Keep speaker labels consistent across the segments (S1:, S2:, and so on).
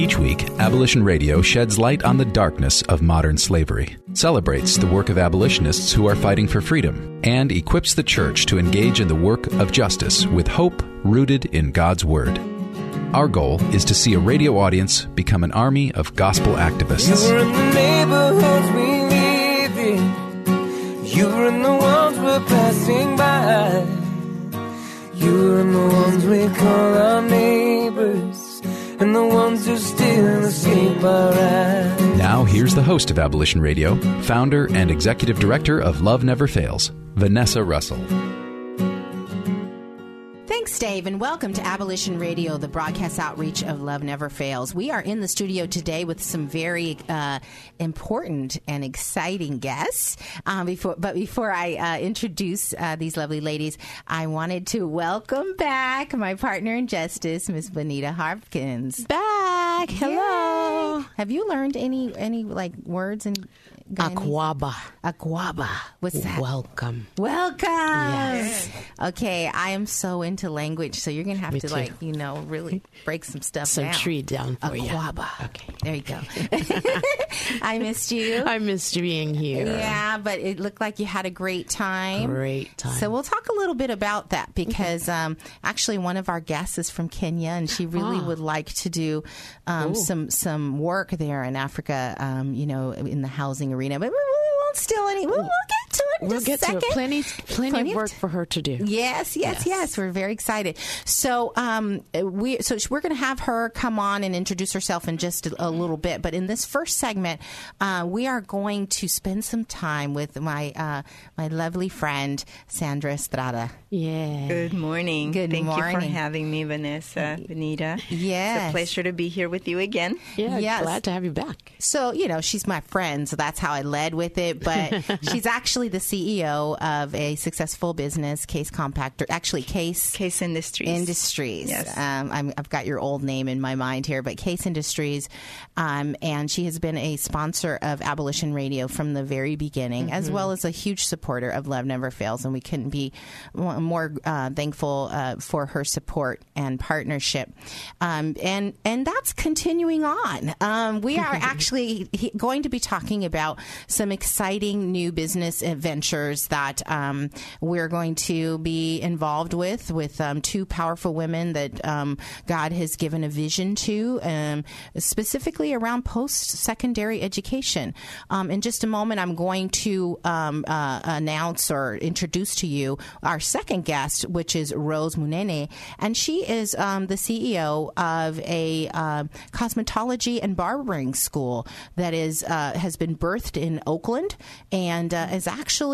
S1: Each week, Abolition Radio sheds light on the darkness of modern slavery, celebrates the work of abolitionists who are fighting for freedom, and equips the church to engage in the work of justice with hope rooted in God's Word. Our goal is to see a radio audience become an army of gospel activists.
S2: You were in the neighborhoods we live in. You in the ones we're passing by. You were in the ones we call our neighbors. And the ones who still escape.
S1: Now, here's the host of Abolition Radio, founder and executive director of Love Never Fails, Vanessa Russell.
S3: Dave, and welcome to Abolition Radio, the broadcast outreach of Love Never Fails. We are in the studio today with some very uh, important and exciting guests. Um, before, but before I uh, introduce uh, these lovely ladies, I wanted to welcome back my partner in justice, Miss Benita Hopkins.
S4: Back, hello.
S3: Yay. Have you learned any any like words and
S4: Akwaaba.
S3: Akwaaba. What's that?
S4: Welcome.
S3: Welcome.
S4: Yes.
S3: Okay, I am so into language, so you're gonna have
S4: Me
S3: to
S4: too.
S3: like you know really break some stuff
S4: Some
S3: down.
S4: tree down for you.
S3: Akwaaba.
S4: Okay.
S3: There you go. I missed you.
S4: I missed being here.
S3: Yeah, but it looked like you had a great time.
S4: Great time.
S3: So we'll talk a little bit about that because um, actually one of our guests is from Kenya and she really
S4: Ah.
S3: would like to do um, some some work there in Africa. Um, you know, in the housing arena, but we, won't steal any. We'll, we'll get
S4: We'll get
S3: a
S4: to it. Plenty, plenty,
S3: Plenty
S4: of
S3: of
S4: work
S3: t-
S4: for her to do.
S3: Yes, yes, yes,
S4: Yes.
S3: We're very excited. So, um, we so we're going to have her come on and introduce herself in just a, a little bit. But in this first segment, uh, we are going to spend some time with my uh, my lovely friend Sandra Estrada.
S4: Yeah.
S5: Good morning.
S3: Good
S5: Thank you for
S3: morning.
S5: having me, Vanessa, Benita. It's a pleasure to be here with you again.
S4: Yeah.
S3: Yes.
S4: Glad to have you back.
S3: So, you know, she's my friend, so that's how I led with it. But she's actually the CEO of a successful business, Case Compactor, actually, Case
S5: Case Industries.
S3: Industries.
S5: Yes.
S3: Um, I'm, I've got your old name in my mind here, but Case Industries. Um, and she has been a sponsor of Abolition Radio from the very beginning, as well as a huge supporter of Love Never Fails. And we couldn't be more uh, thankful uh, for her support and partnership. Um, and, and that's continuing on. Um, we are actually going to be talking about some exciting new business ventures that um, we're going to be involved with, with um, two powerful women that um, God has given a vision to, um, specifically around post secondary education. Um, in just a moment, I'm going to um, uh, announce or introduce to you our second guest, which is Rose Munene, and she is the CEO of a uh, cosmetology and barbering school that is uh, has been birthed in Oakland and uh, is actually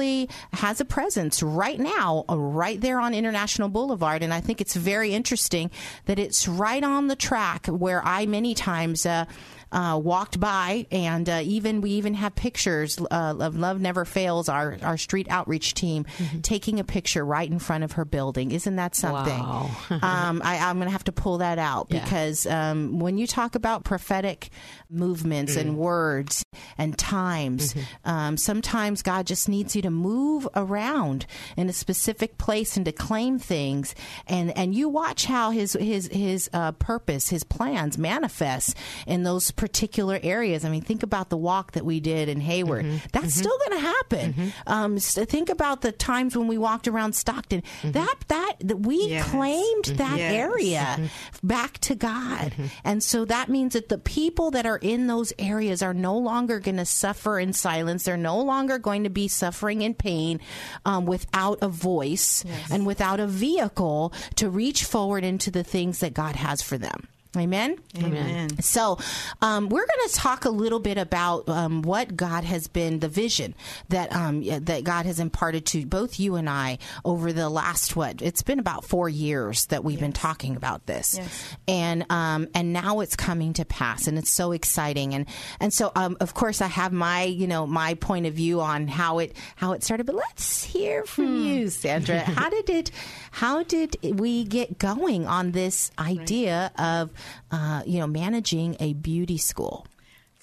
S3: has a presence right now, uh, right there on International Boulevard. And I think it's very interesting that it's right on the track where I many times. Uh, uh, walked by, and uh, even we even have pictures uh, of Love Never Fails, our our street outreach team, taking a picture right in front of her building. Isn't that something?
S4: Wow.
S3: um, I, I'm going to have to pull that out
S4: Yeah.
S3: because um, when you talk about prophetic movements and words and times, um, sometimes God just needs you to move around in a specific place and to claim things. And and you watch how his his his uh, purpose, his plans manifest in those particular areas. I mean, think about the walk that we did in Hayward. Mm-hmm. That's mm-hmm. still going to happen. Mm-hmm. Um, s- think about the times when we walked around Stockton. That that that we
S5: Yes.
S3: claimed that
S5: Yes.
S3: area back to God. And so that means that the people that are in those areas are no longer going to suffer in silence. They're no longer going to be suffering in pain um, without a voice and without a vehicle to reach forward into the things that God has for them. Amen.
S5: Amen.
S3: So, um, we're going to talk a little bit about um, what God has been the vision that um, that God has imparted to both you and I over the last what it's been about four years that we've been talking about this,
S5: Yes.
S3: and um, and now it's coming to pass, and it's so exciting, and and so um, of course I have my you know my point of view on how it how it started, but let's hear from you, Sandra. how did it? How did we get going on this idea of uh, you know managing a beauty school?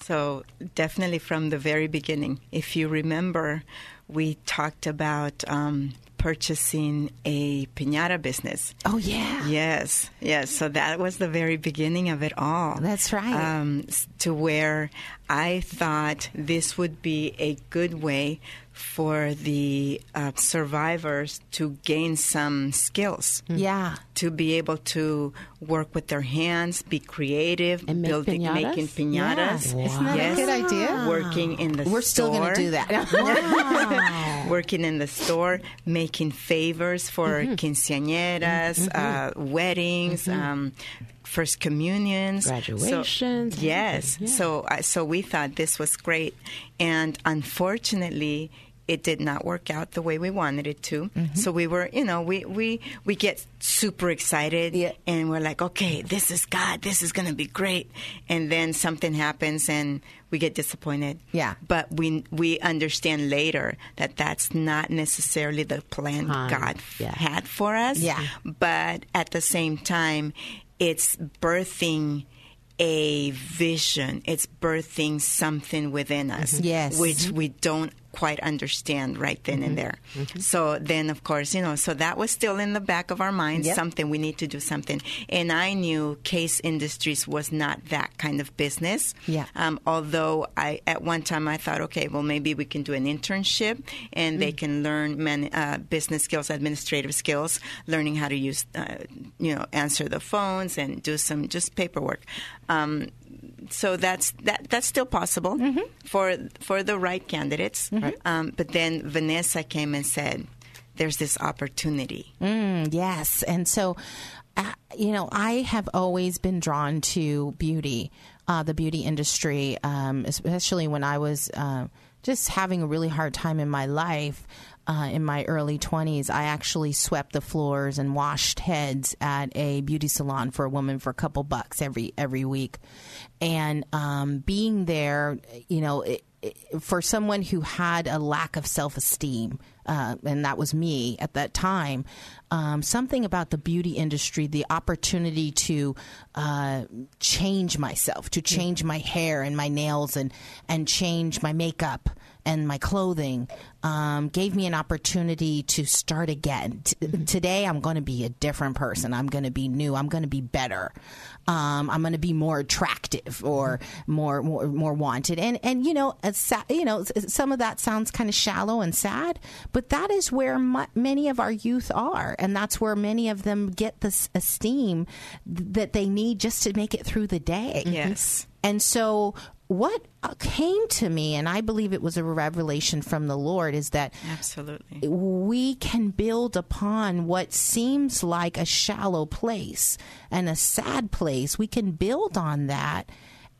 S5: So, definitely from the very beginning, if you remember, we talked about um, purchasing a piñata business.
S3: Oh yeah,
S5: Yes, yes. So that was the very beginning of it all.
S3: That's right.
S5: Um, to where I thought this would be a good way for the uh, survivors to gain some skills.
S3: yeah.
S5: To be able to work with their hands, be creative,
S4: And make
S5: building,
S4: piñatas?
S5: making piñatas.
S3: Yeah. Isn't that a good idea?
S5: Working in the store.
S3: We're still going to do that.
S5: working in the store, making favors for quinceañeras, uh, weddings, um, first communions, So-
S4: Graduations,
S5: yes.
S4: yeah.
S5: So, I so we thought this was great, and unfortunately. It did not work out the way we wanted it to. Mm-hmm. So we were, you know, we, we, we get super excited
S3: Yeah.
S5: and we're like, okay, this is God. This is going to be great. And then something happens and we get disappointed.
S3: Yeah.
S5: But we we understand later that that's not necessarily the plan. God
S4: Yeah.
S5: had for us.
S3: Yeah.
S5: But at the same time, it's birthing a vision. It's birthing something within us. Mm-hmm.
S3: Yes.
S5: Which we don't quite understand right then
S3: Mm-hmm.
S5: and there. So then, of course, you know, so that was still in the back of our minds.
S3: Yep.
S5: Something we need to do something. And I knew Case Industries was not that kind of business.
S3: Yeah.
S5: Um, although I, at one time, I thought, okay, well, maybe we can do an internship and
S3: Mm.
S5: they can learn man, uh, business skills, administrative skills, learning how to use, uh, you know, answer the phones and do some just paperwork. Um, so that's that that's still possible
S3: Mm-hmm.
S5: for for the right candidates. Um, but then Vanessa came and said, "There's this opportunity."
S3: Mm, yes. And so, uh, you know, I have always been drawn to beauty, uh, the beauty industry, um, especially when I was uh, just having a really hard time in my life. Uh, in my early 20s, I actually swept the floors and washed heads at a beauty salon for a woman for a couple bucks every every week, and um, being there, you know, it, it, for someone who had a lack of self esteem, uh, and that was me at that time. Um, something about the beauty industry, the opportunity to uh, change myself, to change my hair and my nails, and and change my makeup and my clothing, um, gave me an opportunity to start again. T- Today, I'm going to be a different person. I'm going to be new. I'm going to be better. Um, I'm going to be more attractive or more more more wanted. And and you know, sa- you know, some of that sounds kind of shallow and sad, but that is where many of our youth are, and that's where many of them get this esteem that they need just to make it through the day.
S5: Yes.
S3: And so, what uh, came to me, and I believe it was a revelation from the Lord, is that
S5: Absolutely.
S3: we can build upon what seems like a shallow place and a sad place. We can build on that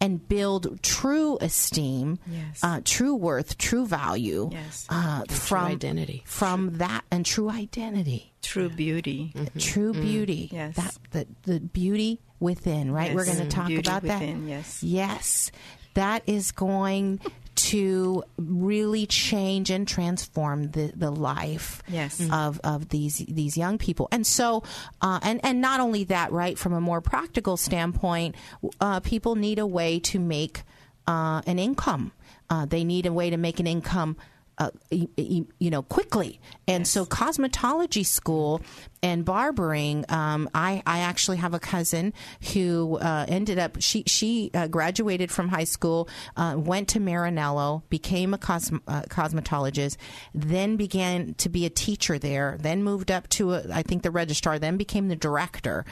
S3: and build true esteem,
S5: Yes.
S3: uh, true worth, true value
S5: Yes.
S3: uh, from
S4: identity.
S3: from that and true identity
S5: True beauty.
S3: true beauty.
S5: Yes.
S3: That the the beauty within, right? We're going to talk
S5: Beauty
S3: about
S5: within,
S3: that.
S5: yes.
S3: Yes. That is going to really change and transform the, the life
S5: Yes.
S3: of, of these these young people. And so uh, and and not only that, right, from a more practical standpoint, uh, people need a way to make uh, an income. Uh, they need a way to make an income uh, you know, quickly. And so, cosmetology school and barbering. Um, I I actually have a cousin who uh, ended up she she uh, graduated from high school, uh, went to Marinello, became a cos- uh, cosmetologist, then began to be a teacher there. Then moved up to a, I think the registrar. Then became the director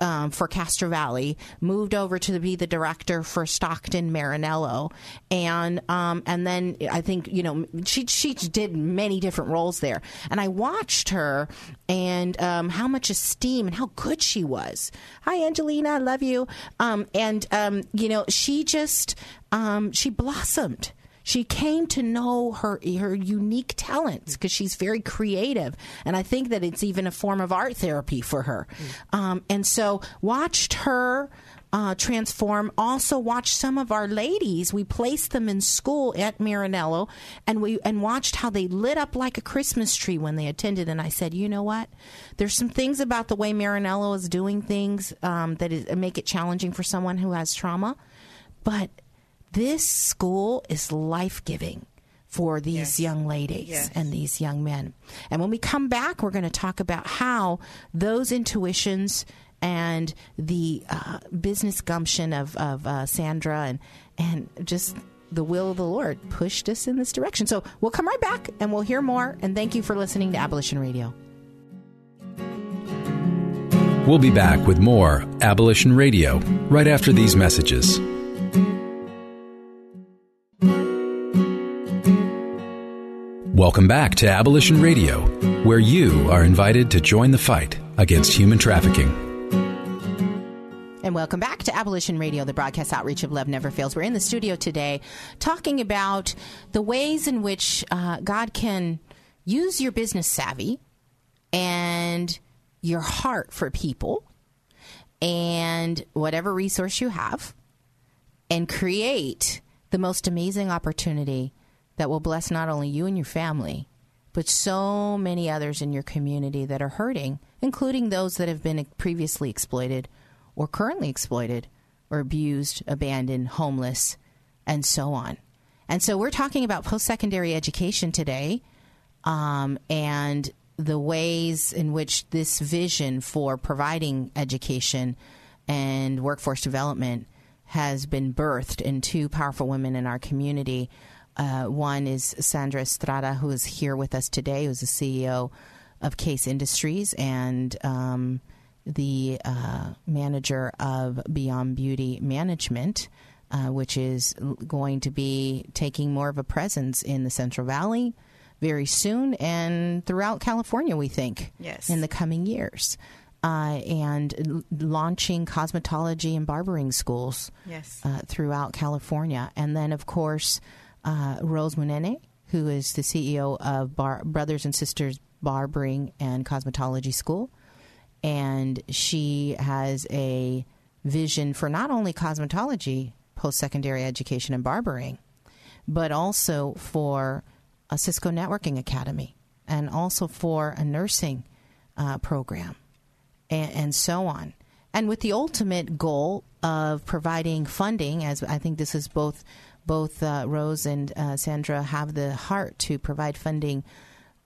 S3: um, for Castro Valley. Moved over to be the director for Stockton Marinello, and um, and then I think you know she she did many different roles there, and I watched her and um, how much esteem and how good she was. Hi, Angelina, I love you. Um, and um, you know, she just um, she blossomed. She came to know her her unique talents because she's very creative, and I think that it's even a form of art therapy for her. Um, and so, watched her uh, transform. Also, watched some of our ladies. We placed them in school at Marinello, and we and watched how they lit up like a Christmas tree when they attended. And I said, you know what? There's some things about the way Marinello is doing things um, that is, make it challenging for someone who has trauma, but this school is life giving for these
S5: Yes.
S3: young ladies
S5: Yes.
S3: and these young men. And when we come back, we're going to talk about how those intuitions and the uh, business gumption of, of uh, Sandra and, and just the will of the Lord pushed us in this direction. So we'll come right back and we'll hear more. And thank you for listening to Abolition Radio.
S1: We'll be back with more Abolition Radio right after these messages. Welcome back to Abolition Radio, where you are invited to join the fight against human trafficking.
S3: And welcome back to Abolition Radio, the broadcast outreach of Love Never Fails. We're in the studio today talking about the ways in which uh, God can use your business savvy and your heart for people and whatever resource you have and create the most amazing opportunity that will bless not only you and your family, but so many others in your community that are hurting, including those that have been previously exploited or currently exploited or abused, abandoned, homeless, and so on. And so we're talking about post secondary education today um, and the ways in which this vision for providing education and workforce development has been birthed in two powerful women in our community. Uh, one is Sandra Estrada, who is here with us today, who's the CEO of Case Industries and um, the uh, manager of Beyond Beauty Management, uh, which is going to be taking more of a presence in the Central Valley very soon and throughout California, we think,
S5: Yes.
S3: in the coming years. Uh, and l- launching cosmetology and barbering schools
S5: Yes.
S3: uh, throughout California. And then, of course, uh, Rose Munene, who is the CEO of Bar- Brothers and Sisters Barbering and Cosmetology School. And she has a vision for not only cosmetology, post secondary education, and barbering, but also for a Cisco Networking Academy and also for a nursing uh, program and, and so on. And with the ultimate goal of providing funding, as I think this is both both uh, Rose and uh, Sandra have the heart to provide funding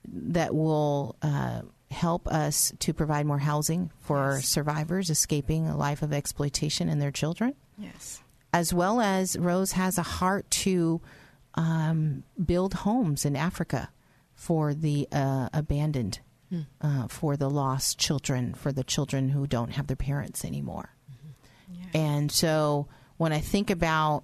S3: that will uh, help us to provide more housing for survivors escaping a life of exploitation and their children.
S5: Yes.
S3: as well as Rose has a heart to um, build homes in Africa for the uh, abandoned, uh, for the lost children, for the children who don't have their parents anymore. And so when I think about,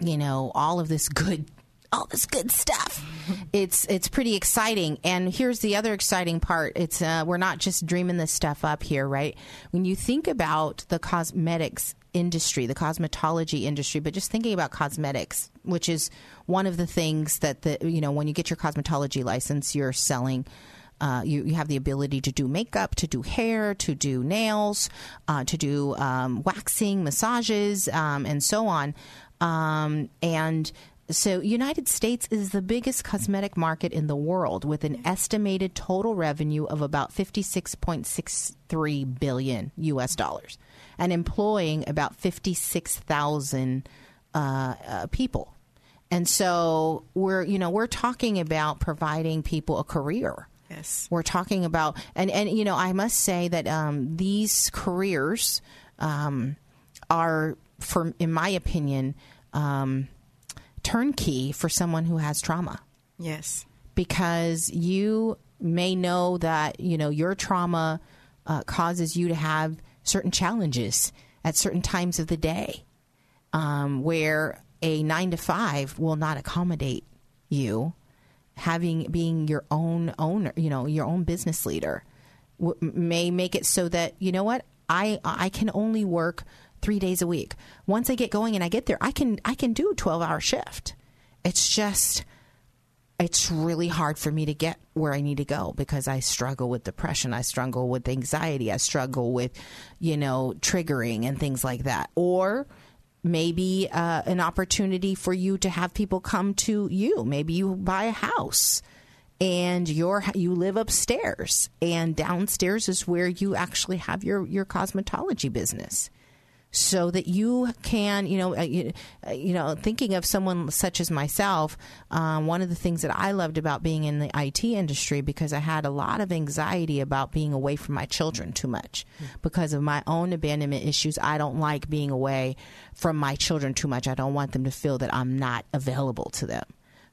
S3: you know, all of this good, all this good stuff, it's it's pretty exciting. And here's the other exciting part: it's uh, we're not just dreaming this stuff up here, right? When you think about the cosmetics industry, the cosmetology industry, but just thinking about cosmetics, which is one of the things that the you know when you get your cosmetology license, you're selling. Uh, you, you have the ability to do makeup, to do hair, to do nails, uh, to do um, waxing, massages, um, and so on. Um, and so, United States is the biggest cosmetic market in the world, with an estimated total revenue of about fifty-six point six three billion U.S. dollars, and employing about fifty-six thousand uh, uh, people. And so we're, you know, we're talking about providing people a career.
S5: Yes.
S3: We're talking about, and, and you know, I must say that um, these careers um, are, for in my opinion, um, turnkey for someone who has trauma.
S5: Yes.
S3: because you may know that you know your trauma uh, causes you to have certain challenges at certain times of the day um, where a nine to five will not accommodate you having being your own owner you know your own business leader. W- may make it so that you know what? I i can only work three days a week once i get going and i get there i can i can do a 12 hour shift it's just it's really hard for me to get where I need to go because I struggle with depression. I struggle with anxiety. I struggle with, you know, triggering and things like that. Or maybe uh, an opportunity for you to have people come to you. Maybe you buy a house and you're, you live upstairs and downstairs is where you actually have your, your cosmetology business so that you can, you know, uh, you, uh, you know, thinking of someone such as myself, um, one of the things that I loved about being in the IT industry because I had a lot of anxiety about being away from my children too much because of my own abandonment issues. I don't like being away from my children too much. I don't want them to feel that I'm not available to them.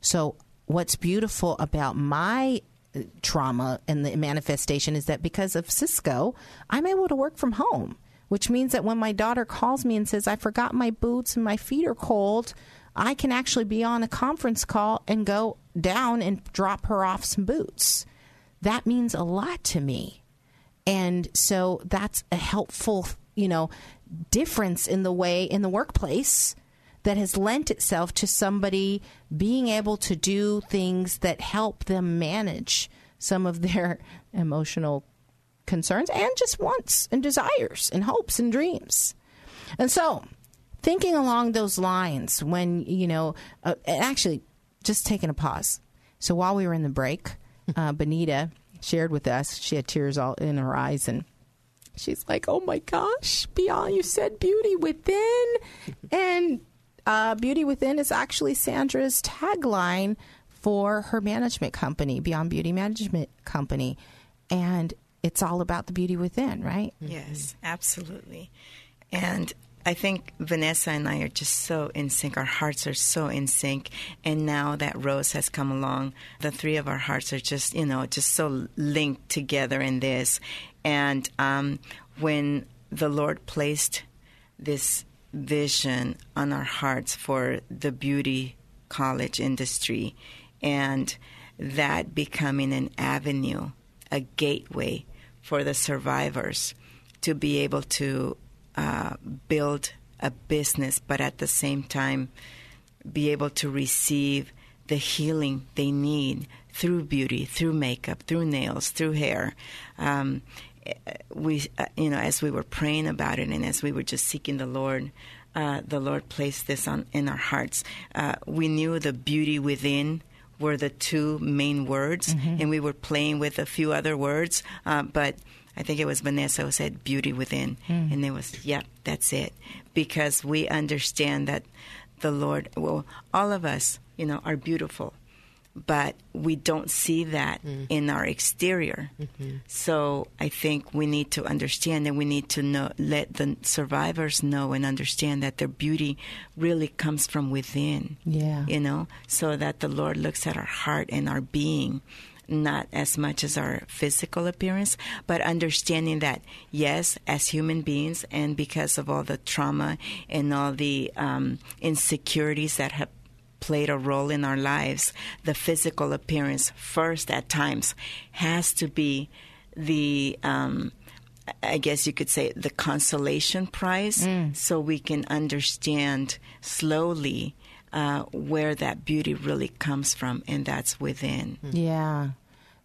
S3: So, what's beautiful about my uh, trauma and the manifestation is that because of Cisco, I'm able to work from home which means that when my daughter calls me and says, I forgot my boots and my feet are cold, I can actually be on a conference call and go down and drop her off some boots. That means a lot to me. And so that's a helpful, you know, difference in the way in the workplace that has lent itself to somebody being able to do things that help them manage some of their emotional concerns and just wants and desires and hopes and dreams. And so, thinking along those lines, when, you know, uh, actually, just taking a pause. So, while we were in the break, uh, Benita shared with us, she had tears all in her eyes, and she's like, oh my gosh, Beyond, you said beauty within. and uh, beauty within is actually Sandra's tagline for her management company, Beyond Beauty Management Company. And it's all about the beauty within, right?
S5: Yes, absolutely. And I think Vanessa and I are just so in sync. Our hearts are so in sync. And now that Rose has come along, the three of our hearts are just, you know, just so linked together in this. And um, when the Lord placed this vision on our hearts for the beauty college industry and that becoming an avenue, a gateway for the survivors to be able to uh, build a business, but at the same time be able to receive the healing they need through beauty, through makeup, through nails, through hair. Um, we, uh, you know, as we were praying about it and as we were just seeking the Lord, uh, the Lord placed this on in our hearts. Uh, we knew the beauty within were the two main words, and we were playing with a few other words, uh, but I think it was Vanessa who said beauty within, and it was, yeah, that's it, because we understand that the Lord, well, all of us, you know, are beautiful, but we don't see that in our exterior. So I think we need to understand and we need to know, let the survivors know and understand that their beauty really comes from within
S3: Yeah.
S5: you know, so that the Lord looks at our heart and our being, not as much as our physical appearance, but understanding that, yes, as human beings, and because of all the trauma and all the um, insecurities that have played a role in our lives, the physical appearance first at times has to be the. Um, I guess you could say the consolation prize, so we can understand slowly uh, where that beauty really comes from, and that's within.
S3: Yeah.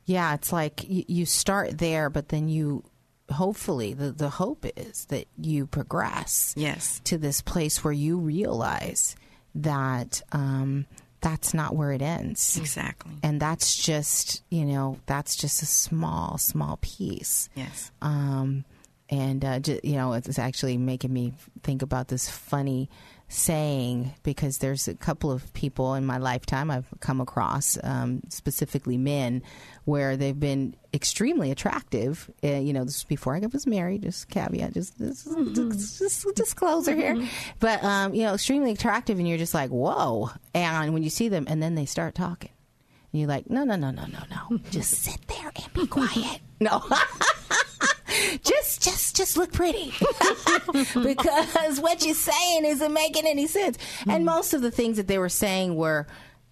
S3: Yeah. It's like you, you start there, but then you hopefully, the, the hope is that you progress
S5: Yes.
S3: to this place where you realize that um, that's not where it ends.
S5: Exactly.
S3: And that's just, you know, that's just a small, small piece.
S5: Yes.
S3: Um, and uh, ju- you know, it's actually making me think about this funny saying because there's a couple of people in my lifetime I've come across, um, specifically men, where they've been extremely attractive. Uh, you know, this before I was married. Just caveat, just just, just, just disclosure here. But um, you know, extremely attractive, and you're just like, whoa. And when you see them, and then they start talking, and you're like, no, no, no, no, no, no, just sit there and be quiet. No. just just just look pretty. Because what you're saying isn't making any sense. And most of the things that they were saying were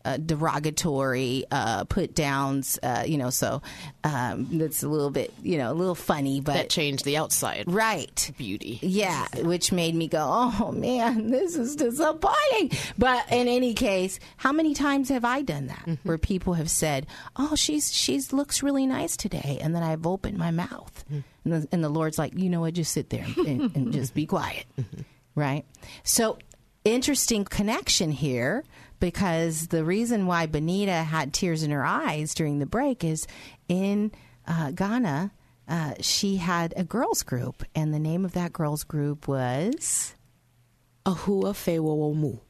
S3: uh, derogatory uh, put downs uh, you know so um, that's a little bit you know a little funny but
S4: that changed the outside
S3: right.
S4: beauty.
S3: yeah, which made me go, oh man, this is disappointing. But in any case, how many times have I done that where people have said, oh, she's she's looks really nice today, and then I've opened my mouth, and, the, and the Lord's like, you know what, just sit there and, and just be quiet, right? So interesting connection here because the reason why Benita had tears in her eyes during the break is in uh, Ghana. Uh, she had a girls group, and the name of that girls group was
S4: Ahua Fewomu,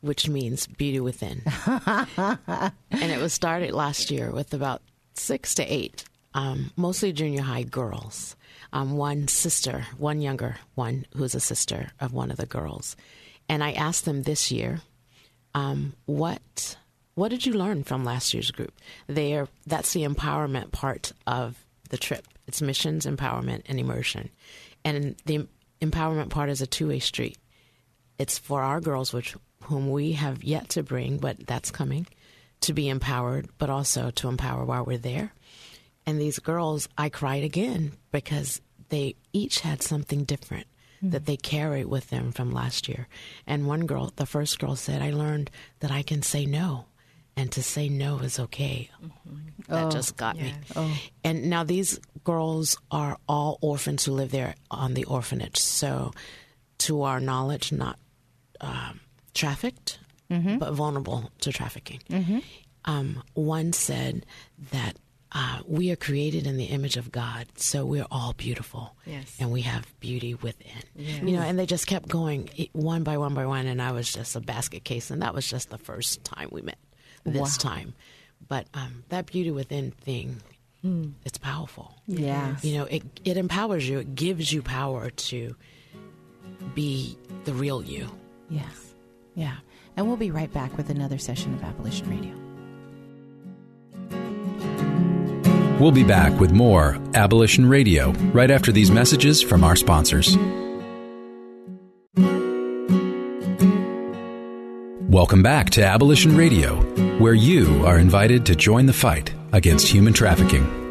S4: which means beauty within. and it was started last year with about six to eight, um, mostly junior high girls. Um, one sister, one younger one who's a sister of one of the girls. And I asked them this year, um, what what did you learn from last year's group? There, that's the empowerment part of the trip. It's missions, empowerment, and immersion. And the empowerment part is a two way street. It's for our girls, which whom we have yet to bring, but that's coming, to be empowered, but also to empower while we're there. And these girls, I cried again because they each had something different that they carry with them from last year. And one girl, the first girl said, I learned that I can say no and to say no is okay. That just got me. And now these girls are all orphans who live there on the orphanage. So, to our knowledge, not um, trafficked, but vulnerable to trafficking. Um, one said that uh, we are created in the image of God, so we're all beautiful,
S5: Yes.
S4: and we have beauty within. You know, and they just kept going one by one by one, and I was just a basket case, and that was just the first time we met. This time, but um, that beauty within thing, it's powerful.
S3: yeah,
S4: You know, it it empowers you. It gives you power to be the real you.
S3: yes, yeah. And we'll be right back with another session of Abolition Radio.
S1: We'll be back with more Abolition Radio right after these messages from our sponsors. Welcome back to Abolition Radio, where you are invited to join the fight against human trafficking.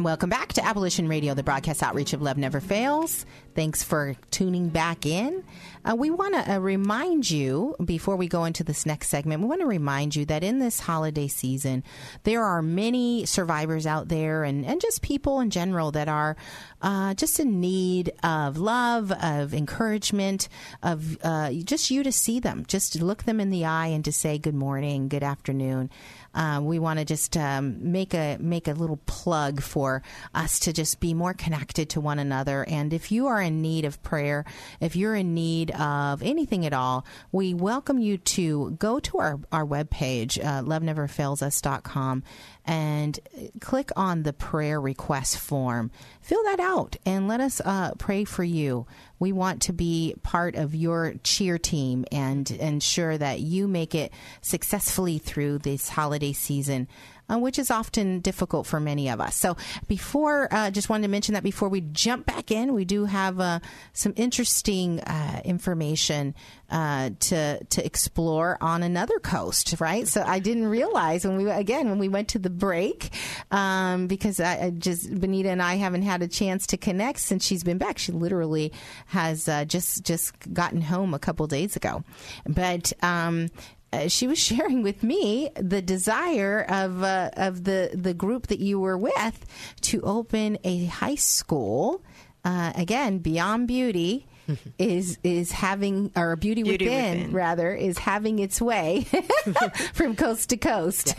S3: And welcome back to Abolition Radio, the broadcast outreach of Love Never Fails. Thanks for tuning back in. Uh, we want to uh, remind you, before we go into this next segment, we want to remind you that in this holiday season, there are many survivors out there and, and just people in general that are uh, just in need of love, of encouragement, of uh, just you to see them, just look them in the eye and to say good morning, good afternoon. Uh, we want to just um, make a make a little plug for us to just be more connected to one another. And if you are in need of prayer, if you're in need of anything at all, we welcome you to go to our our webpage, uh, loveneverfailsus.com, and click on the prayer request form. Fill that out and let us uh, pray for you. We want to be part of your cheer team and ensure that you make it successfully through this holiday season. Uh, which is often difficult for many of us. So, before, uh, just wanted to mention that before we jump back in, we do have uh, some interesting uh, information uh, to to explore on another coast, right? So, I didn't realize when we again when we went to the break um, because I, I just Benita and I haven't had a chance to connect since she's been back. She literally has uh, just just gotten home a couple days ago, but. Um, uh, she was sharing with me the desire of uh, of the the group that you were with to open a high school. Uh, again beyond beauty is is having or beauty,
S5: Beauty
S3: within,
S5: Within.
S3: rather is having its way from coast to coast.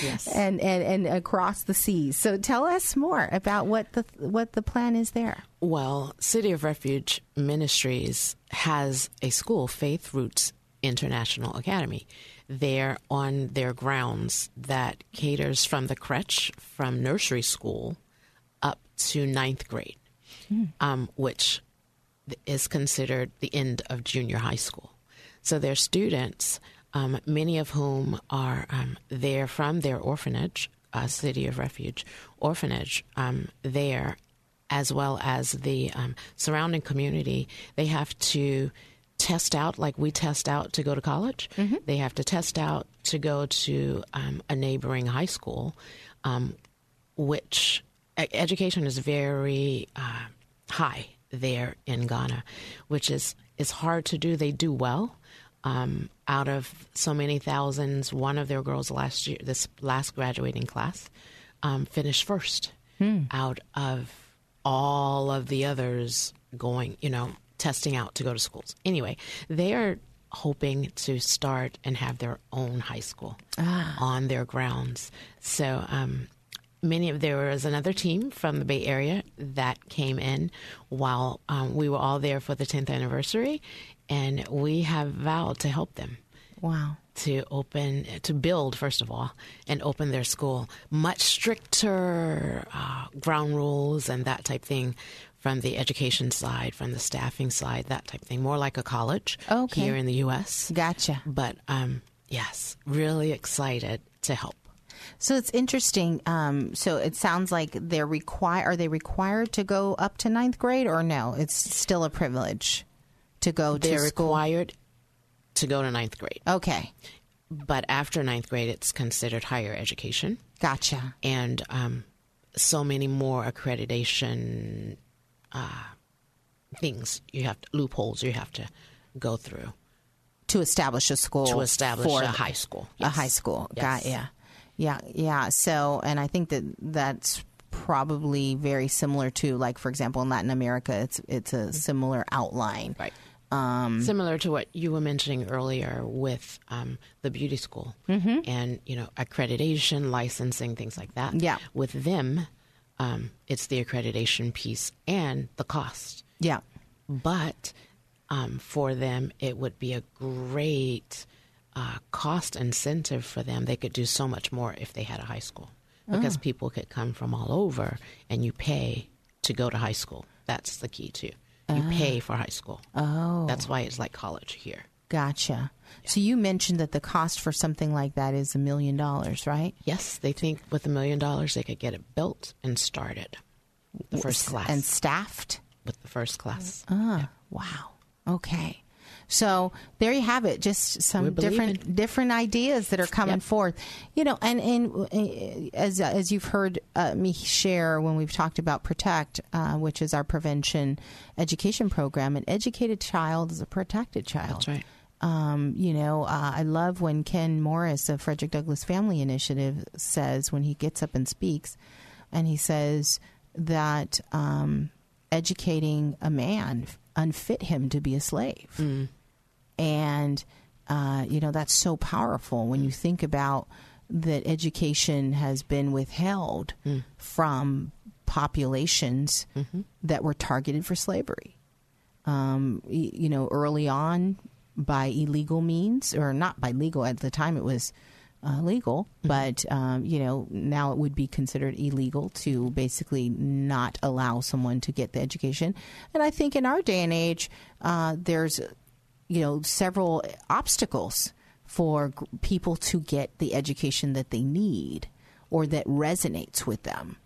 S4: Yes.
S3: and, and and across the seas. So tell us more about what the what the plan is there.
S4: Well, City of Refuge Ministries has a school, Faith Roots International Academy, there on their grounds that caters from the crèche, from nursery school up to ninth grade, um, which is considered the end of junior high school. So their students, um, many of whom are um, there from their orphanage, uh, City of Refuge orphanage, um, there, as well as the um, surrounding community, they have to test out like we test out to go to college. They have to test out to go to um, a neighboring high school, um, which education is very uh, high there in Ghana, which is is hard to do. They do well. Um, out of so many thousands, one of their girls last year, this last graduating class, um, finished first out of all of the others going, you know, testing out to go to schools. Anyway, they are hoping to start and have their own high school on their grounds. So, um, many of there was another team from the Bay Area that came in while um, we were all there for the 10th anniversary, and we have vowed to help them
S3: wow
S4: to open to build first of all and open their school much stricter uh, ground rules and that type thing from the education side from the staffing side that type of thing more like a college
S3: Okay.
S4: here in the us
S3: gotcha
S4: but um, yes really excited to help
S3: So it's interesting. Um, so it sounds like they're require. Are they required to go up to ninth grade, or no? It's still a privilege to go
S4: they're
S3: to school.
S4: required to go to ninth grade
S3: Okay,
S4: but after ninth grade it's considered higher education
S3: gotcha.
S4: and um, so many more accreditation uh, things you have to, loopholes you have to go through
S3: To establish a school
S4: to establish
S3: for
S4: a high school.
S3: a high school. Got yeah, yeah, yeah. So, and I think that that's probably very similar to, like, for example, in Latin America, it's it's a similar outline.
S4: Right. Similar to what you were mentioning earlier with um, the beauty school and you know accreditation, licensing, things like that.
S3: Yeah.
S4: With them, um, it's the accreditation piece and the cost.
S3: Yeah.
S4: but um, for them, it would be a great uh, cost incentive for them. They could do so much more if they had a high school because people could come from all over and you pay to go to high school. That's the key, too. You pay for high school. Oh. That's why it's like college here.
S3: Gotcha. So you mentioned that the cost for something like that is a million dollars, right?
S4: Yes, they think with a million dollars they could get it built and started. The first class.
S3: and staffed.
S4: with the first class.
S3: Ah, wow. Okay. So there you have it. Just some different different ideas that are coming
S4: Yep.
S3: forth. You know, and and uh, as as you've heard uh, me share when we've talked about Protect, uh, which is our prevention education program, an educated child is a protected child.
S4: That's right.
S3: Um, you know, uh, I love when Ken Morris of Frederick Douglass Family Initiative says when he gets up and speaks, and he says that um, educating a man unfit him to be a slave, and uh, you know that's so powerful when you think about that education has been withheld from populations that were targeted for slavery. Um, you know, early on by illegal means, or not by legal at the time it was uh, legal, but um, you know now it would be considered illegal to basically not allow someone to get the education. And I think in our day and age, uh, there's you know several obstacles for people to get the education that they need or that resonates with them.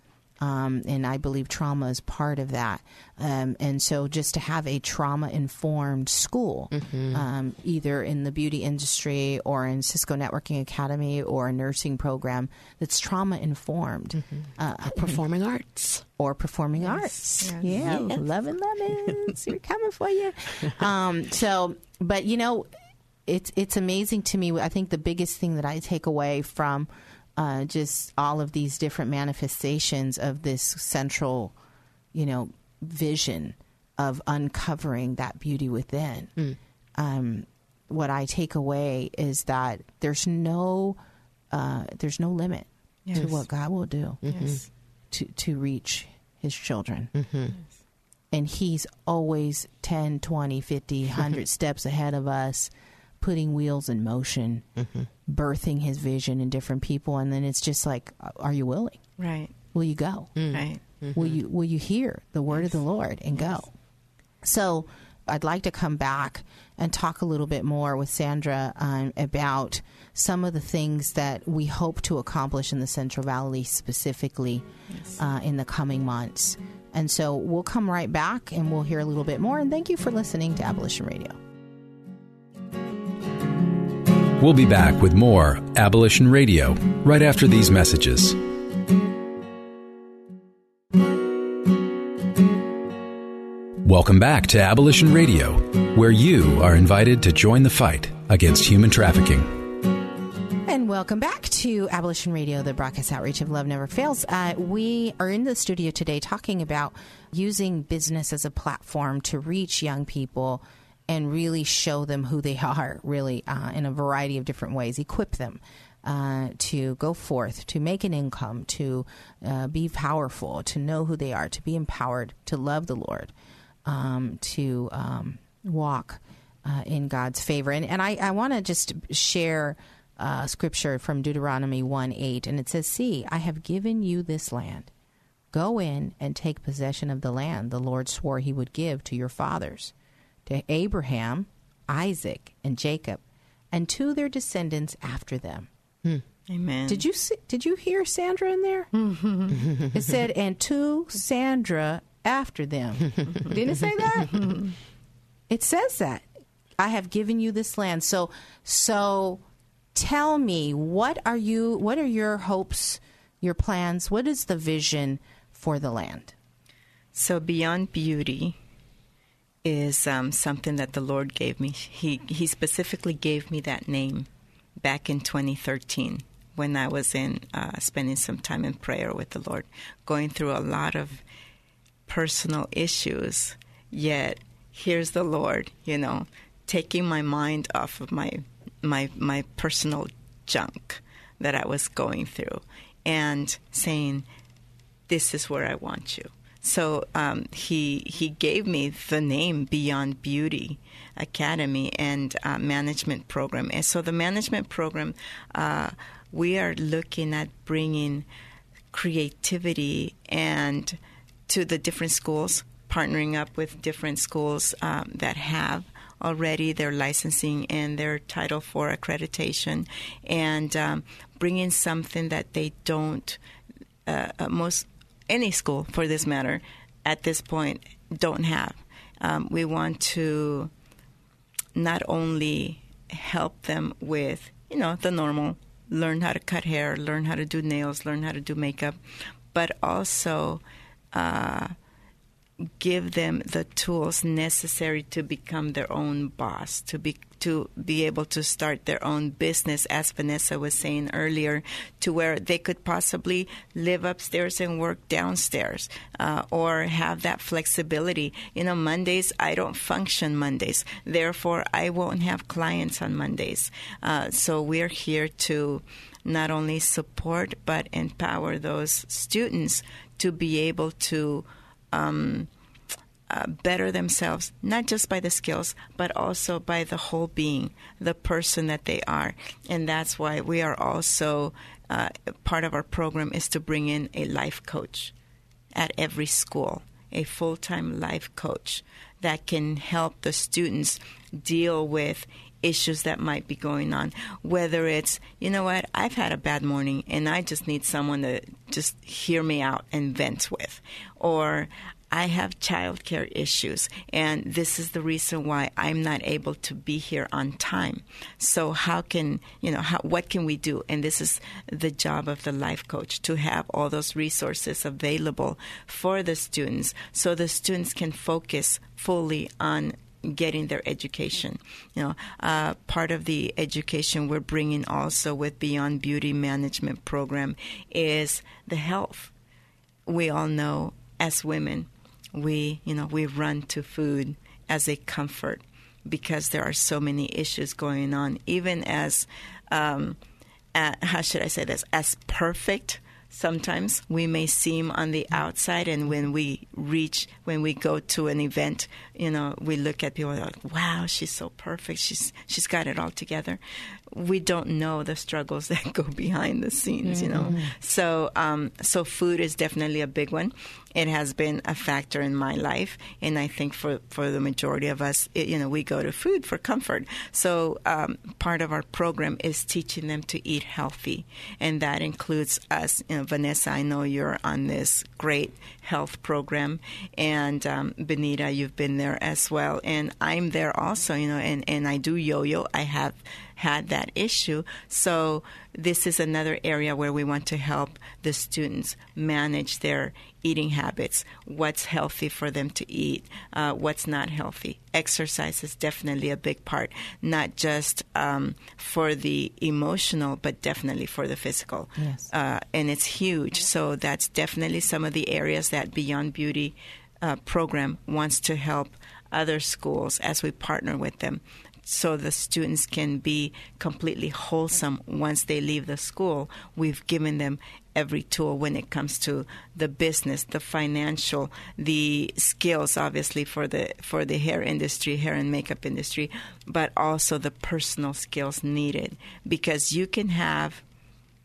S3: Um, and I believe trauma is part of that. Um, and so, just to have a trauma informed school, um, either in the beauty industry or in Cisco Networking Academy or a nursing program that's trauma informed uh,
S4: Performing arts.
S3: or performing arts. Yeah, loving lemons. We're coming for you. Um, so, but you know, it's it's amazing to me. I think the biggest thing that I take away from uh, just all of these different manifestations of this central, you know, vision of uncovering that beauty within. Um, what I take away is that there's no uh, there's no limit to what God will do
S5: Yes.
S3: to to reach His children. And He's always 10, 20, 50, 100 steps ahead of us, putting wheels in motion, birthing His vision in different people. And then it's just like, are you willing?
S5: Right.
S3: Will you go?
S5: Right.
S3: Will you will you hear the word of the Lord and go? So I'd like to come back and talk a little bit more with Sandra um, about some of the things that we hope to accomplish in the Central Valley specifically uh, in the coming months. And so we'll come right back and we'll hear a little bit more. And thank you for listening to Abolition Radio.
S1: We'll be back with more Abolition Radio right after these messages. Welcome back to Abolition Radio, where you are invited to join the fight against human trafficking.
S3: And welcome back to Abolition Radio, the broadcast outreach of Love Never Fails. Uh, we are in the studio today talking about using business as a platform to reach young people and really show them who they are, really, uh, in a variety of different ways, equip them. Uh, to go forth, to make an income, to uh, be powerful, to know who they are, to be empowered, to love the Lord, um, to um, walk uh, in God's favor. And, and I, I want to just share uh, scripture from Deuteronomy 1 8, and it says, See, I have given you this land. Go in and take possession of the land the Lord swore he would give to your fathers, to Abraham, Isaac, and Jacob, and to their descendants after them. Hmm.
S5: Amen.
S3: Did you see, did you hear Sandra in there? it said, and to Sandra after them. Didn't it say that? it says that. I have given you this land. So so tell me what are you what are your hopes, your plans? What is the vision for the land?
S5: So beyond beauty is um, something that the Lord gave me. He He specifically gave me that name back in 2013 when I was in uh, spending some time in prayer with the Lord, going through a lot of personal issues. Yet here's the Lord, you know, taking my mind off of my my my personal junk that I was going through, and saying, "This is where I want you." So um, he he gave me the name Beyond Beauty Academy and uh, management program. And so the management program, uh, we are looking at bringing creativity and to the different schools, partnering up with different schools um, that have already their licensing and their Title IV accreditation, and um, bringing something that they don't. Uh, uh, most any school, for this matter, at this point, don't have. Um, we want to not only help them with, you know, the normal learn how to cut hair, learn how to do nails, learn how to do makeup, but also uh, give them the tools necessary to become their own boss, to be to be able to start their own business, as Vanessa was saying earlier, to where they could possibly live upstairs and work downstairs, uh, or have that flexibility. You know, Mondays I don't function Mondays, therefore I won't have clients on Mondays. Uh, so we're here to not only support but empower those students to be able to. Um, uh, better themselves, not just by the skills, but also by the whole being, the person that they are. And that's why we are also, uh, part of our program is to bring in a life coach at every school, a full time life coach that can help the students deal with issues that might be going on. Whether it's, you know what, I've had a bad morning and I just need someone to just hear me out and vent with. Or I have childcare issues, and this is the reason why I'm not able to be here on time. So, how can you know? How, what can we do? And this is the job of the life coach to have all those resources available for the students, so the students can focus fully on getting their education. You know, uh, part of the education we're bringing also with Beyond Beauty Management program is the health. We all know as women we you know we run to food as a comfort because there are so many issues going on. Even as um, uh, how should I say this? As perfect sometimes we may seem on the outside and when we reach when we go to an event you know we look at people like wow she's so perfect. She's she's got it all together. We don't know the struggles that go behind the scenes you know?
S3: Mm-hmm.
S5: so um, so food is definitely a big one it has been a factor in my life and i think for for the majority of us it, you know we go to food for comfort. So um, part of our program is teaching them to eat healthy and that includes us. You know, vanessa i know you're on this great health program and um, benita you've been there as well and i'm there also you know and, and i do yo-yo i have had that issue. So this is another area where we want to help the students manage their eating habits. What's healthy for them to eat? Uh, what's not healthy? Exercise is definitely a big part, not just um, for the emotional, but definitely for the physical.
S3: Yes.
S5: Uh, and it's huge. So that's definitely some of the areas that Beyond Beauty uh, program wants to help other schools as we partner with them so the students can be completely wholesome once they leave the school. We've given them every tool when it comes to the business, the financial, the skills obviously for the for the hair industry, hair and makeup industry, but also the personal skills needed because you can have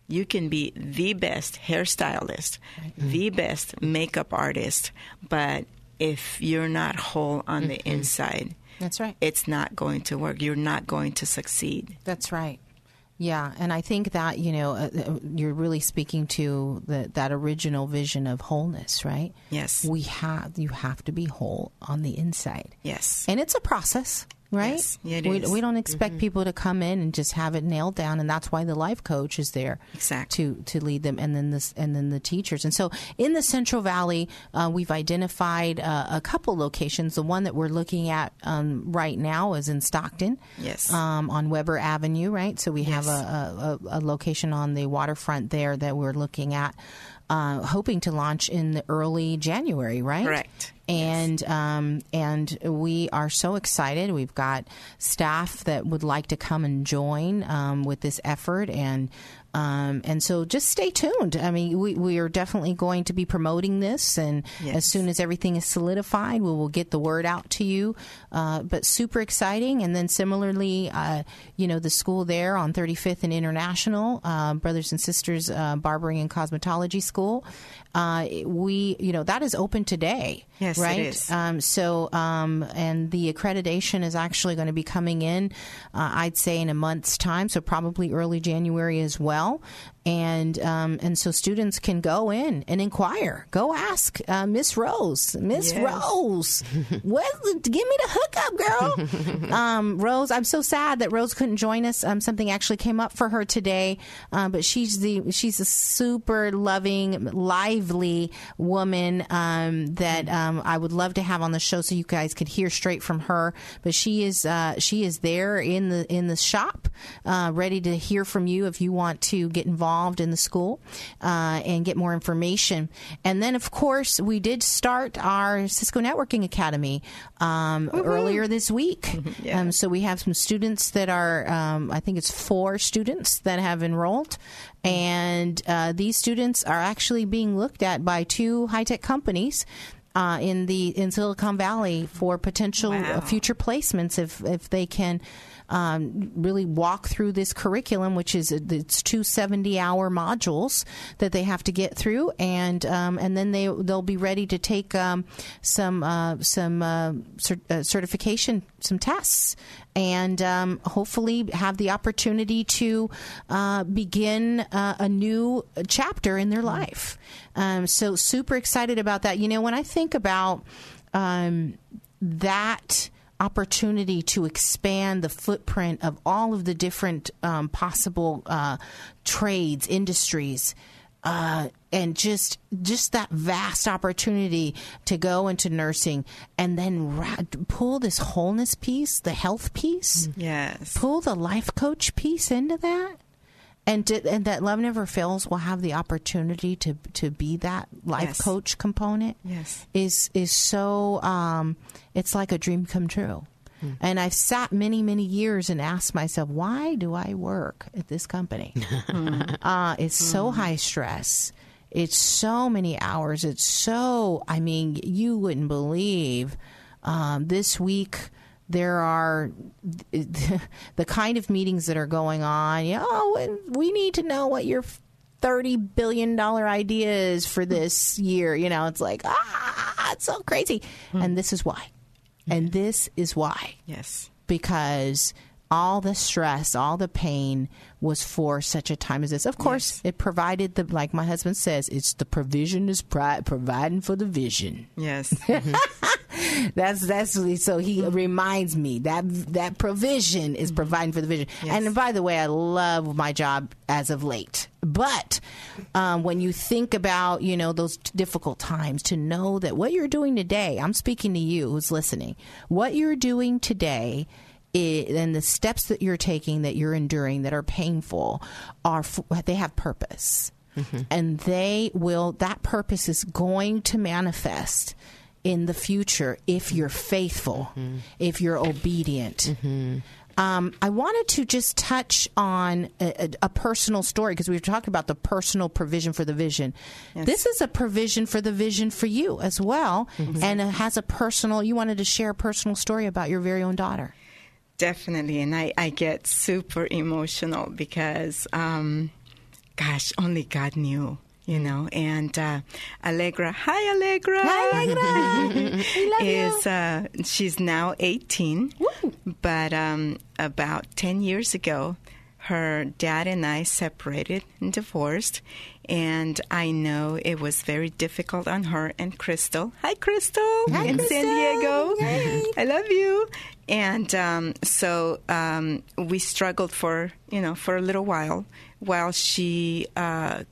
S5: you can be the best hairstylist, the best makeup artist, but if you're not whole on the inside,
S3: That's right.
S5: it's not going to work. You're not going to succeed.
S3: That's right. Yeah, and I think that you know uh, uh, you're really speaking to the, that original vision of wholeness, right?
S5: Yes.
S3: we have you have to be whole on the inside.
S5: Yes.
S3: and it's a process, right?
S5: Yes,
S3: we.
S5: Mm-hmm.
S3: we don't expect people to come in and just have it nailed down, and that's why the life coach is there
S5: Exactly.
S3: to to lead them, and then this and then the teachers. And so in the Central Valley, uh, we've identified uh, a couple locations. The one that we're looking at um, right now is in Stockton,
S5: Yes.
S3: um, on Weber Avenue, right? So we have a, a, a location on the waterfront there that we're looking at, uh, hoping to launch in the early January, right?
S5: Correct.
S3: And um, and we are so excited. We've got staff that would like to come and join um, with this effort, and um, and so just stay tuned. I mean, we, we are definitely going to be promoting this, and
S5: Yes.
S3: as soon as everything is solidified, we will get the word out to you. Uh, but super exciting. And then similarly, uh, you know, the school there on 35th and International, uh, Brothers and Sisters uh, Barbering and Cosmetology School, uh, we, you know, that is open today.
S5: Yes,
S3: right?
S5: is.
S3: Um, so, um, and the accreditation is actually going to be coming in, uh, I'd say, in a month's time, so probably early January as well. então And um, and so students can go in and inquire. Go ask uh, Miss Rose, Miss
S5: Yes.
S3: Rose, what, give me the hookup, girl. um, Rose, I'm so sad that Rose couldn't join us. Um, something actually came up for her today, uh, but she's the she's a super loving, lively woman um, that um, I would love to have on the show so you guys could hear straight from her. But she is uh, she is there in the in the shop, uh, ready to hear from you if you want to get involved in the school uh, and get more information. And then, of course, we did start our Cisco Networking Academy um, earlier this week. um, so we have some students that are, um, I think it's four students that have enrolled. And uh, these students are actually being looked at by two high tech companies. Uh, in the in Silicon Valley for potential uh,
S5: Wow.
S3: future placements if if they can um, really walk through this curriculum, which is it's two 70 hour modules that they have to get through, and um, and then they they'll be ready to take um, some uh, some uh, cer- uh, certification, some tests, and um, hopefully have the opportunity to uh, begin uh, a new chapter in their life. Um, so super excited about that. You know, when I think about um, that opportunity to expand the footprint of all of the different um, possible uh, trades, industries. Uh, and just just that vast opportunity to go into nursing and then ra- pull this wholeness piece, the health piece,
S5: Yes.
S3: pull the life coach piece into that and and that love never fails will have the opportunity to to be that life
S5: Yes.
S3: coach component
S5: Yes.
S3: is is so um it's like a dream come true. And i've sat many many years and asked myself why do i work at this company? Uh, it's so high stress. It's so many hours. It's so i mean you wouldn't believe um, this week there are the kind of meetings that are going on. You know, oh, we need to know what your thirty billion dollar idea is for hmm. this year. You know, it's like ah, it's so crazy, hmm. and this is why, and this is why
S5: Yes.
S3: because all the stress, all the pain was for such a time as this. Of course, it provided the like my husband says, it's the provision is pri- providing for the vision.
S5: Yes. Mm-hmm.
S3: That's that's so he mm-hmm. reminds me that that provision is mm-hmm. providing for the vision. And by the way, I love my job as of late. But um, when you think about you know those t- difficult times, to know that what you're doing today, I'm speaking to you who's listening. What you're doing today. i and the steps that you're taking, that you're enduring, that are painful, are they have purpose, mm-hmm. and they will. That purpose is going to manifest in the future if you're faithful, if you're obedient. Um, I wanted to just touch on a, a, a personal story because we were talking about the personal provision for the vision. This is a provision for the vision for you as well, and it has a personal. You wanted to share a personal story about your very own daughter.
S5: Definitely, and I, I get super emotional because, um, gosh, only God knew, you know. And uh, Allegra, hi Allegra,
S3: Hi, Allegra. We love you.
S5: is uh, she's now 18, but um, about 10 years ago, her dad and I separated and divorced. And I know it was very difficult on her and Crystal. Hi, Crystal, hi, in San Diego. I love you. And um, so um, we struggled for you know for a little while while she uh,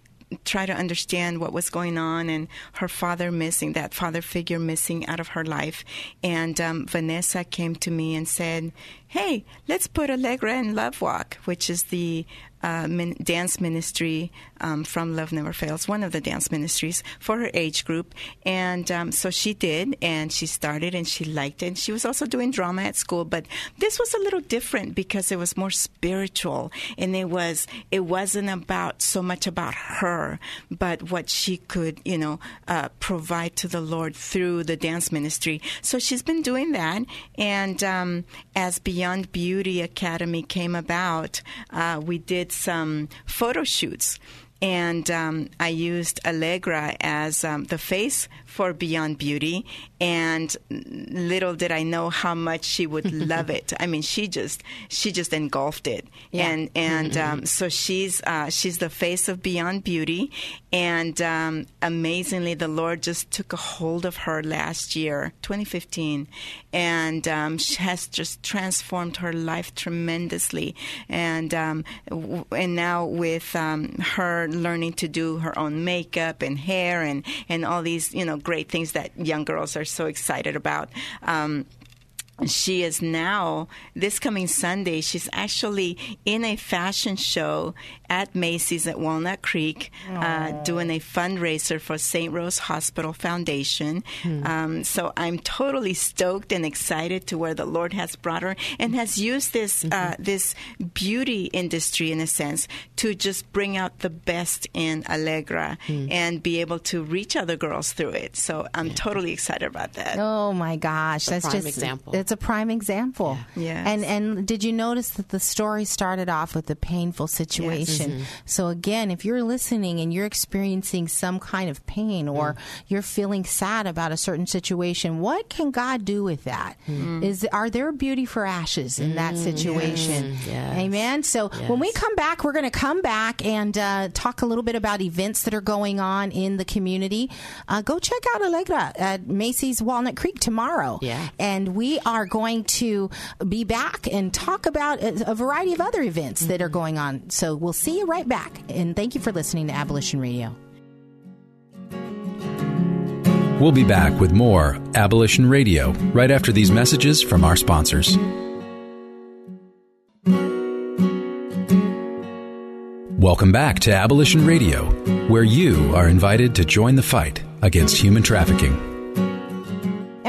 S5: tried to understand what was going on and her father missing that father figure missing out of her life. And um, Vanessa came to me and said, "Hey, let's put Allegra in Love Walk, which is the uh, min- dance ministry um, from Love Never Fails, one of the dance ministries for her age group. And um, so she did, and she started, and she liked it. And she was also doing drama at school, but this was a little different because it was more spiritual, and it was it wasn't about so much about her, but what she could, you know, uh, provide to the Lord through the dance ministry. So she's been doing that, and um, as Beyond Beauty Academy came about, uh, we did some photo shoots. And um, I used Allegra as um, the face for Beyond Beauty, and little did I know how much she would love it. I mean, she just she just engulfed it, and and um, so she's uh, she's the face of Beyond Beauty, and um, amazingly, the Lord just took a hold of her last year, 2015, and um, she has just transformed her life tremendously, and um, w- and now with um, her learning to do her own makeup and hair and and all these you know great things that young girls are so excited about. Um, she is now this coming Sunday. She's actually in a fashion show at Macy's at Walnut Creek, uh, doing a fundraiser for St. Rose Hospital Foundation. Um, so I'm totally stoked and excited to where the Lord has brought her and has used this uh, this beauty industry in a sense to just bring out the best in Allegra and be able to reach other girls through it. So I'm totally excited about that.
S3: Oh my gosh,
S4: a
S3: that's
S4: prime
S3: just
S4: example.
S3: It's a prime example.
S5: Yes.
S3: And and did you notice that the story started off with a painful situation? So again, if you're listening and you're experiencing some kind of pain or you're feeling sad about a certain situation, what can God do with that? Is are there beauty for ashes in that situation?
S4: Yes.
S3: Amen. So when we come back, we're going to come back and uh, talk a little bit about events that are going on in the community. Uh, go check out Allegra at Macy's Walnut Creek tomorrow.
S4: Yeah.
S3: And we are going to be back and talk about a, a variety of other events that are mm-hmm. going on. So we'll see you right back. And thank you for listening to Abolition Radio.
S1: We'll be back with more Abolition Radio right after these messages from our sponsors. Welcome back to Abolition Radio, where you are invited to join the fight against human trafficking.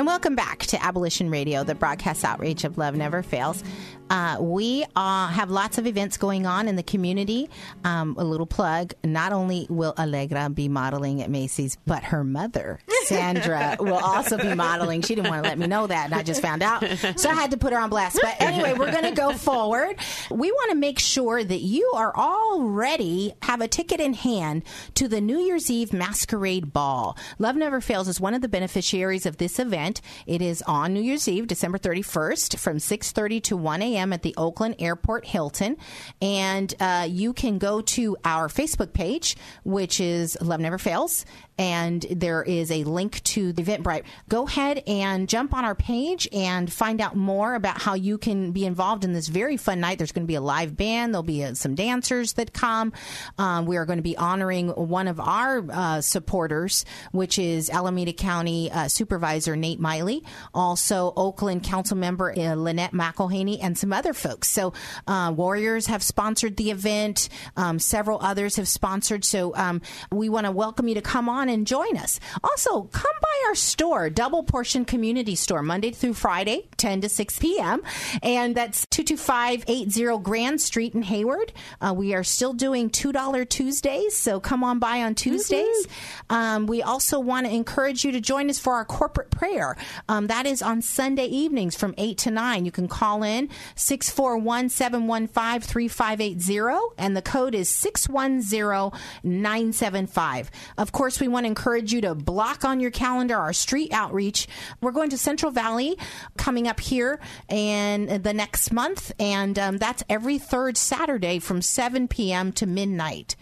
S3: Welcome back to Abolition Radio, the broadcast outrage of Love Never Fails. Uh, we uh, have lots of events going on in the community. Um, a little plug not only will Allegra be modeling at Macy's, but her mother, Sandra, will also be modeling. She didn't want to let me know that, and I just found out. So I had to put her on blast. But anyway, we're going to go forward. We want to make sure that you are already have a ticket in hand to the New Year's Eve Masquerade Ball. Love Never Fails is one of the beneficiaries of this event. It is on New Year's Eve, December 31st, from 6:30 to 1 a.m a.m. at the Oakland Airport Hilton. And uh, you can go to our Facebook page, which is Love Never Fails, and there is a link to the Eventbrite. Go ahead and jump on our page and find out more about how you can be involved in this very fun night. There's going to be a live band, there'll be uh, some dancers that come. Um, we are going to be honoring one of our uh, supporters, which is Alameda County uh, Supervisor Nate Miley, also Oakland Council Member uh, Lynette McElhaney, and some other folks. So, uh, Warriors have sponsored the event, um, several others have sponsored. So, um, we want to welcome you to come on on and join us. Also, come by our store, Double Portion Community Store, Monday through Friday, 10 to 6 p.m. And that's 22580 Grand Street in Hayward. Uh, we are still doing $2 Tuesdays, so come on by on Tuesdays. Um, we also want to encourage you to join us for our corporate prayer. Um, that is on Sunday evenings from 8 to 9. You can call in 641 715 3580, and the code is 610 975. Of course, we want to encourage you to block on your calendar our street outreach. We're going to Central Valley coming up here and the next month, and um, that's every third Saturday from 7 p.m. to midnight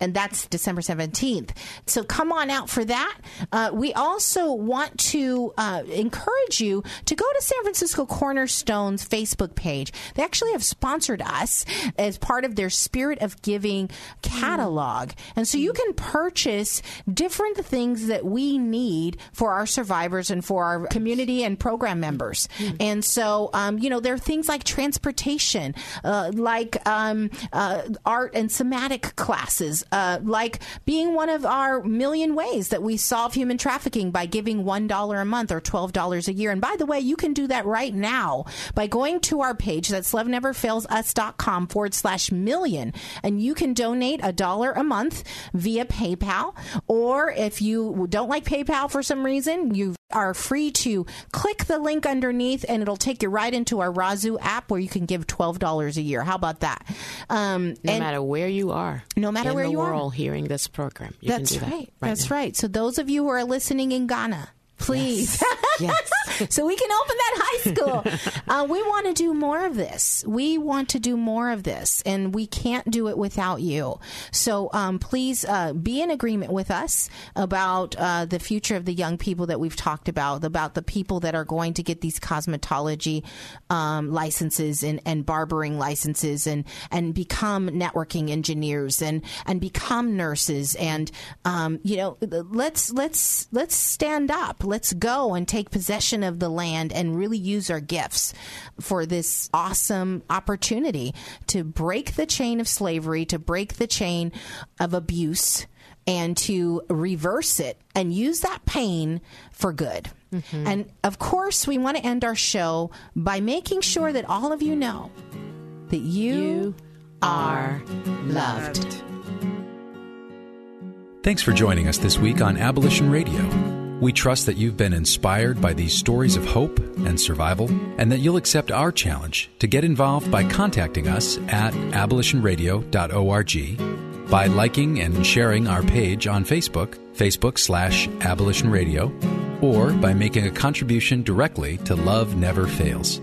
S3: and that's December 17th. So come on out for that. Uh, we also want to uh, encourage you to go to San Francisco Cornerstone's Facebook page. They actually have sponsored us as part of their Spirit of Giving catalog. And so you can purchase different things that we need for our survivors and for our community and program members. And so, um, you know, there are things like transportation, uh, like um, uh, art and somatic classes, uh, like being one of our million ways that we solve human trafficking by giving $1 a month or $12 a year. And by the way, you can do that right now by going to our page. That's loveneverfailsus.com forward slash million. And you can donate a dollar a month via PayPal. Or if you don't like PayPal for some reason, you are free to click the link underneath and it'll take you right into our Razoo app where you can give $12 a year. How about that?
S4: Um, no matter where you are.
S3: No matter where you
S4: world are. All hearing this program. You
S3: That's
S4: that
S3: right.
S4: right
S3: That's
S4: now.
S3: right. So those of you who are listening in Ghana, please.
S4: Yes. yes.
S3: so we can open that high school. uh, we want to do more of this. We want to do more of this, and we can't do it without you. So um, please uh, be in agreement with us about uh, the future of the young people that we've talked about, about the people that are going to get these cosmetology um, licenses and, and barbering licenses and, and become networking engineers and, and become nurses. And, um, you know, let's, let's, let's stand up. Let's go and take possession of the land and really use our gifts for this awesome opportunity to break the chain of slavery, to break the chain of abuse, and to reverse it and use that pain for good. Mm-hmm. And of course, we want to end our show by making sure that all of you know that you,
S4: you are loved.
S1: Thanks for joining us this week on Abolition Radio. We trust that you've been inspired by these stories of hope and survival, and that you'll accept our challenge to get involved by contacting us at abolitionradio.org, by liking and sharing our page on Facebook, Facebook slash Abolition Radio, or by making a contribution directly to Love Never Fails.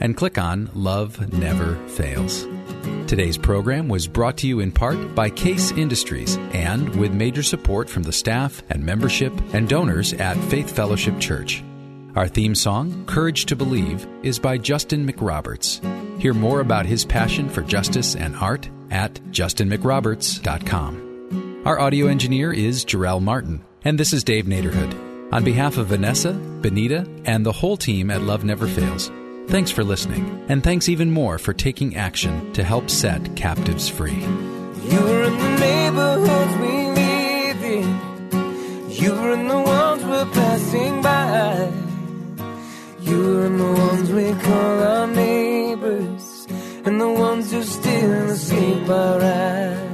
S1: and click on Love Never Fails. Today's program was brought to you in part by Case Industries and with major support from the staff and membership and donors at Faith Fellowship Church. Our theme song, Courage to Believe, is by Justin McRoberts. Hear more about his passion for justice and art at justinmcroberts.com. Our audio engineer is Jarrell Martin, and this is Dave Naderhood. On behalf of Vanessa, Benita, and the whole team at Love Never Fails, thanks for listening, and thanks even more for taking action to help set captives free.
S2: You're in the neighborhoods we live in. You're in the ones we're passing by. You're in the ones we call our neighbors. And the ones who still escape our eyes.